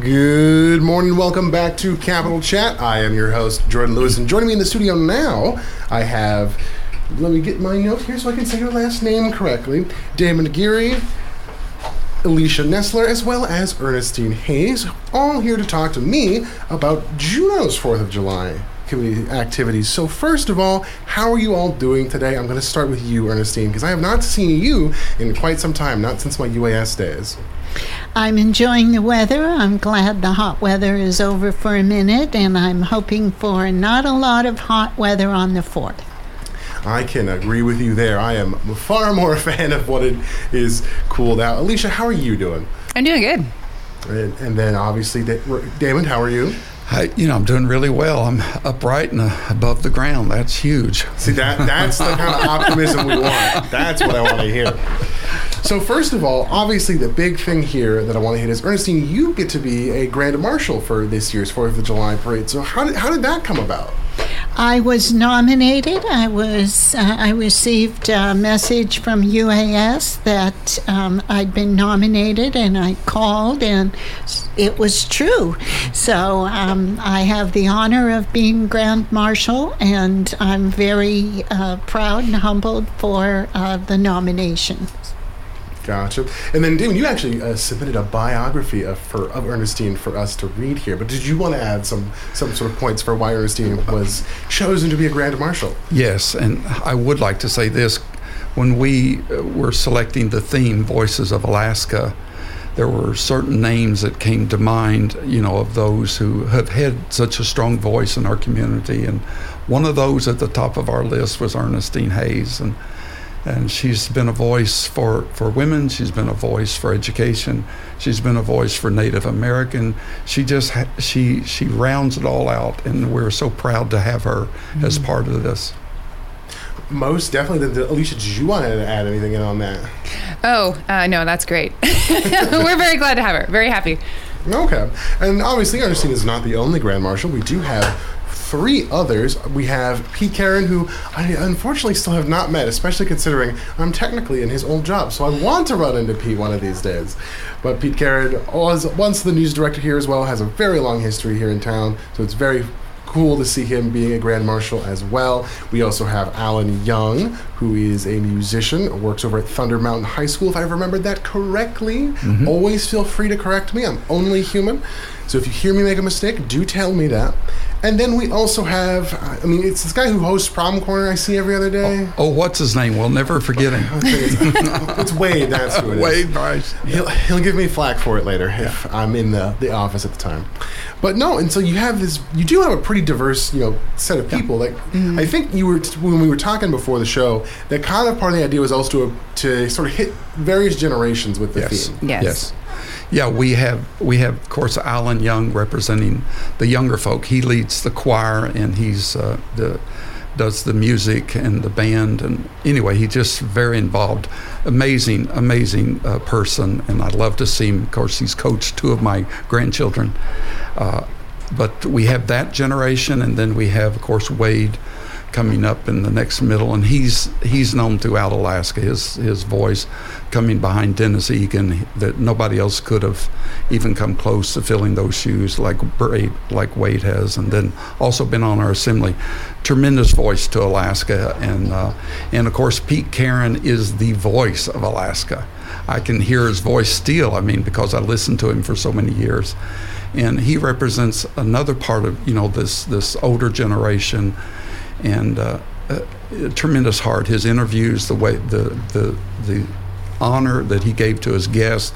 Good morning. Welcome back to Capital Chat. I am your host, Jordan Lewis, and joining me in the studio now, I have. Let me get my note here so I can say your last name correctly. Damon Geary, Alicia Nessler, as well as Ernestine Hayes, all here to talk to me about Juneau's 4th of July activity- activities. So, first of all, how are you all doing today? I'm going to start with you, Ernestine, because I have not seen you in quite some time, not since my UAS days. I'm enjoying the weather. I'm glad the hot weather is over for a minute, and I'm hoping for not a lot of hot weather on the 4th. I can agree with you there. I am far more a fan of what it is cooled out. Alicia, how are you doing? I'm doing good. And, and then obviously, Da- Damon, how are you? I, you know, I'm doing really well. I'm upright and uh, above the ground. That's huge. See that that's the kind of optimism we want. That's what I want to hear. So first of all, obviously the big thing here that I want to hit is Ernestine, you get to be a grand marshal for this year's Fourth of July parade. So how did how did that come about? I was nominated. I was. Uh, I received a message from UAS that um, I'd been nominated, and I called, and it was true. So um, I have the honor of being Grand Marshal, and I'm very uh, proud and humbled for uh, the nomination. Gotcha. And then Damon, you actually uh, submitted a biography of for of Ernestine for us to read here. But did you want to add some some sort of points for why Ernestine was chosen to be a grand marshal? Yes, and I would like to say this: when we uh, were selecting the theme "Voices of Alaska," there were certain names that came to mind. You know, of those who have had such a strong voice in our community, and one of those at the top of our list was Ernestine Hayes, and and she's been a voice for, for women. She's been a voice for education. She's been a voice for Native American. She just ha- she she rounds it all out, and we're so proud to have her mm-hmm. as part of this. Most definitely. Did, Alicia, did you want to add anything in on that? Oh uh, no, that's great. we're very glad to have her. Very happy. Okay, and obviously Ernestine is not the only Grand Marshal. We do have three others. We have Pete Carran, who I unfortunately still have not met, especially considering I'm technically in his old job. So I want to run into Pete one of these days. But Pete Carran was once the news director here as well, has a very long history here in town. So it's very cool to see him being a grand marshal as well. We also have Alan Young, who is a musician, works over at Thunder Mountain High School, if I remembered that correctly. Mm-hmm. Always feel free to correct me. I'm only human. So if you hear me make a mistake, do tell me that. And then we also have, I mean, it's this guy who hosts Prom Corner I see every other day. Oh, oh what's his name? We'll never forget him. it's, it's, Wade, that's who it Wade Bryce. He'll, he'll give me flack for it later yeah. if I'm in the, the office at the time. But no, and so you have this, you do have a pretty diverse, you know, set of people. Like, mm-hmm. I think you were, when we were talking before the show, that kind of part of the idea was also to, to sort of hit various generations with the yes. theme. Yes. Yes. Yeah, we have we have of course Alan Young representing the younger folk. He leads the choir and he's uh, the does the music and the band and anyway he's just very involved amazing amazing uh, person and i love to see him of course he's coached two of my grandchildren uh, but we have that generation and then we have of course wade coming up in the next middle, and he's he's known throughout Alaska. His his voice coming behind Dennis Egan that nobody else could have even come close to filling those shoes like Braid, like Wade has, and then also been on our assembly. Tremendous voice to Alaska, and uh, and of course Pete Carran is the voice of Alaska. I can hear his voice still. I mean, because I listened to him for so many years, and he represents another part of you know this this older generation and uh, a tremendous heart. His interviews, the way the the the honor that he gave to his guests,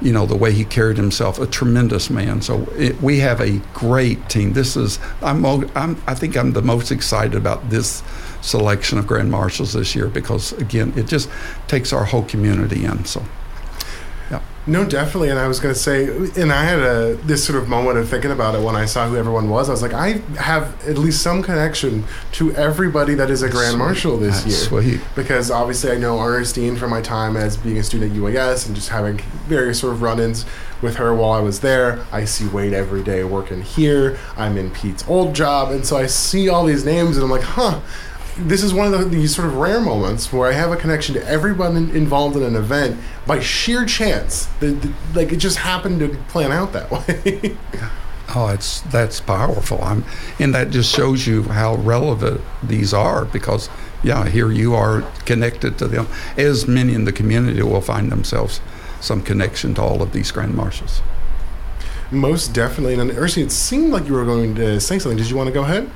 you know, the way he carried himself, a tremendous man. So it, we have a great team. This is I'm, I'm I think I'm the most excited about this selection of grand marshals this year because again, it just takes our whole community in. So. No, definitely. And I was going to say, and I had a this sort of moment of thinking about it when I saw who everyone was. I was like, I have at least some connection to everybody that is a grand sweet. marshal this That's year. Sweet. Because obviously, I know Ernestine from my time as being a student at UAS and just having various sort of run-ins with her while I was there. I see Wade every day working here. I'm in Pete's old job, and so I see all these names, and I'm like, huh this is one of the, these sort of rare moments where I have a connection to everyone in- involved in an event by sheer chance. The, the, like it just happened to plan out that way. Oh, it's that's powerful. I'm, and that just shows you how relevant these are because, yeah, here you are connected to them. As many in the community will find themselves some connection to all of these grand marshals. Most definitely. And Ursula, it seemed like you were going to say something. Did you want to go ahead?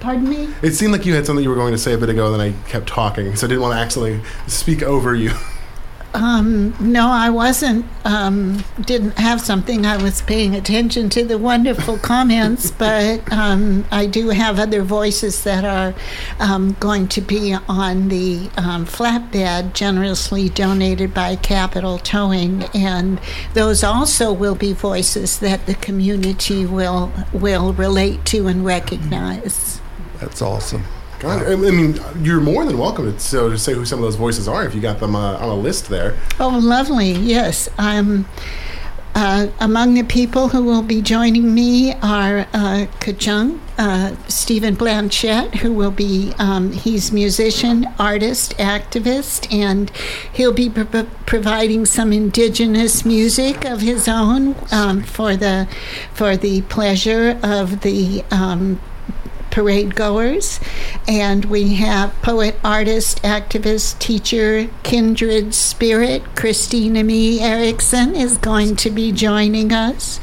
Pardon me? It seemed like you had something you were going to say a bit ago, and then I kept talking, so I didn't want to accidentally speak over you. Um, no, I wasn't. Um, didn't have something. I was paying attention to the wonderful comments, but um, I do have other voices that are um, going to be on the um, flatbed, generously donated by Capital Towing, and those also will be voices that the community will will relate to and recognize. That's awesome. God, I I mean, you're more than welcome to, so to say who some of those voices are if you got them uh, on a list there. Oh, lovely. Yes. Um, uh, among the people who will be joining me are uh, Kajung, uh, Stephen Blanchette, who will be, um, he's musician, artist, activist, and he'll be pro- providing some indigenous music of his own um, for the for the pleasure of the um, parade goers. And we have poet, artist, activist, teacher, kindred spirit, Christina Me Erickson is going to be joining us.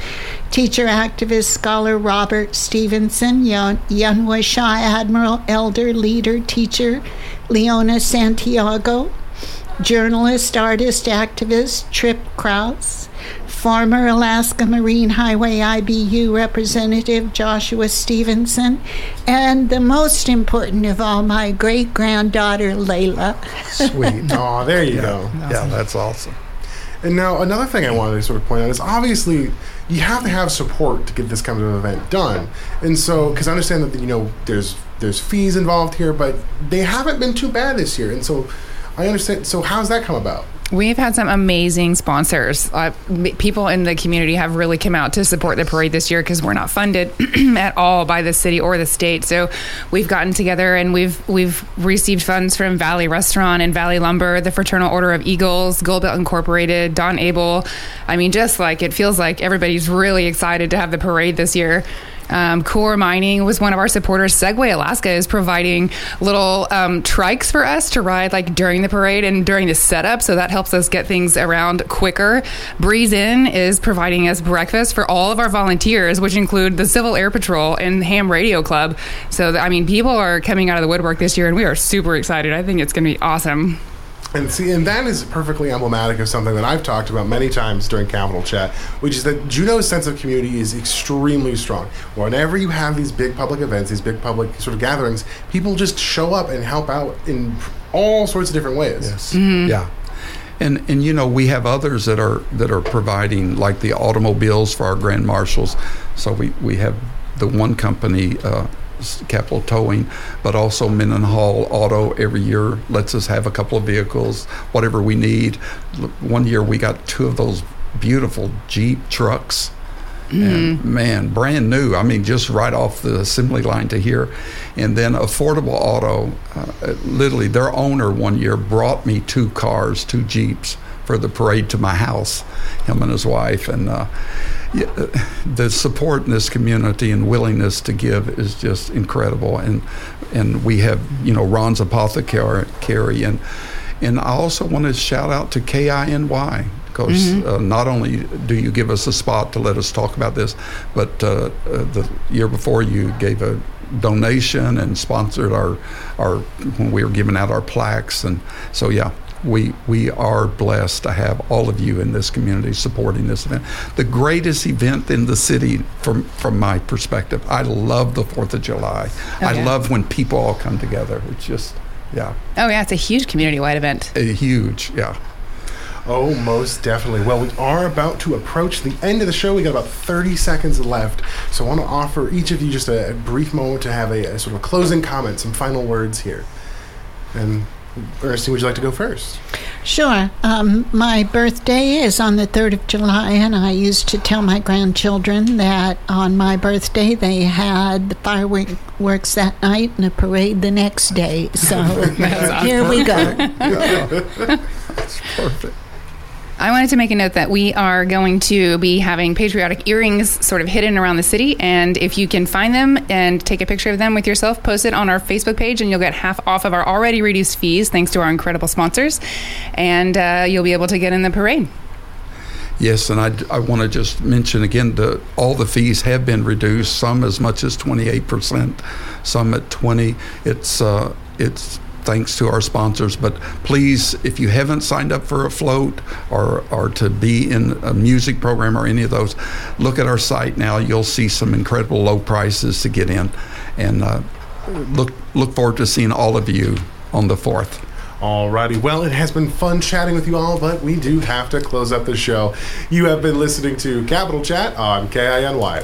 Teacher, activist, scholar Robert Stevenson, Yanwa Shah Admiral, elder, leader, teacher, Leona Santiago. Journalist, artist, activist, Trip Kraus former Alaska Marine Highway IBU representative Joshua Stevenson, and the most important of all, my great granddaughter Layla. Sweet. Oh, there you go. yeah, that's awesome. And now another thing I wanted to sort of point out is obviously you have to have support to get this kind of event done. And so, because I understand that you know there's there's fees involved here, but they haven't been too bad this year. And so, I understand. So, how's that come about? We've had some amazing sponsors. Uh, people in the community have really come out to support the parade this year because we're not funded at all by the city or the state. So we've gotten together and we've we've received funds from Valley Restaurant and Valley Lumber, the Fraternal Order of Eagles, Goldbelt Incorporated, Don Abel. I mean, just like it feels like everybody's really excited to have the parade this year. Um, Coeur Mining was one of our supporters. Segway Alaska is providing little um, trikes for us to ride like during the parade and during the setup, so that helps us get things around quicker. Breeze Inn is providing us breakfast for all of our volunteers, which include the Civil Air Patrol and Ham Radio Club. So I mean, people are coming out of the woodwork this year, and we are super excited. I think it's going to be awesome. And see, and that is perfectly emblematic of something that I've talked about many times during Capital Chat, which is that Juneau's sense of community is extremely strong. Whenever you have these big public events, these big public sort of gatherings, people just show up and help out in all sorts of different ways. Yes. Yeah. And and you know we have others that are that are providing like the automobiles for our grand marshals. So we we have the one company. Uh, Capital Towing, but also Mendenhall Auto every year lets us have a couple of vehicles, whatever we need. One year we got two of those beautiful Jeep trucks. And man, brand new. I mean, just right off the assembly line to here. And then Affordable Auto, uh, literally, their owner one year brought me two cars, two Jeeps for the parade to my house, him and his wife. And uh, the support in this community and willingness to give is just incredible. And and we have, you know, Ron's Apothecary. And, and I also want to shout out to KINY because uh, not only do you give us a spot to let us talk about this, but uh, uh, the year before you gave a donation and sponsored our our when we were giving out our plaques, and so yeah. We, we are blessed to have all of you in this community supporting this event. The greatest event in the city from from my perspective. I love the Fourth of July. Oh, I yeah. love when people all come together. It's just yeah, Oh yeah, it's a huge community-wide event. a huge yeah. Oh, most definitely. Well, we are about to approach the end of the show. We got about 30 seconds left. So I want to offer each of you just a, a brief moment to have a, a sort of closing comment, some final words here. And Ernestine, would you like to go first? Sure. Um, my birthday is on the 3rd of July, and I used to tell my grandchildren that on my birthday they had the fireworks that night and a parade the next day. So here we go. That's Perfect. I wanted to make a note that we are going to be having patriotic earrings sort of hidden around the city. And if you can find them and take a picture of them with yourself, post it on our Facebook page, and you'll get half off of our already reduced fees thanks to our incredible sponsors. And uh, you'll be able to get in the parade. Yes, and I, I want to just mention again that all the fees have been reduced. Some as much as twenty eight percent, some at twenty. It's uh, it's thanks to our sponsors. But please, if you haven't signed up for a float or or to be in a music program or any of those, look at our site now. You'll see some incredible low prices to get in, and uh, look look forward to seeing all of you on the fourth. Alrighty, well, it has been fun chatting with you all, but we do have to close up the show. You have been listening to Capital Chat on KINY.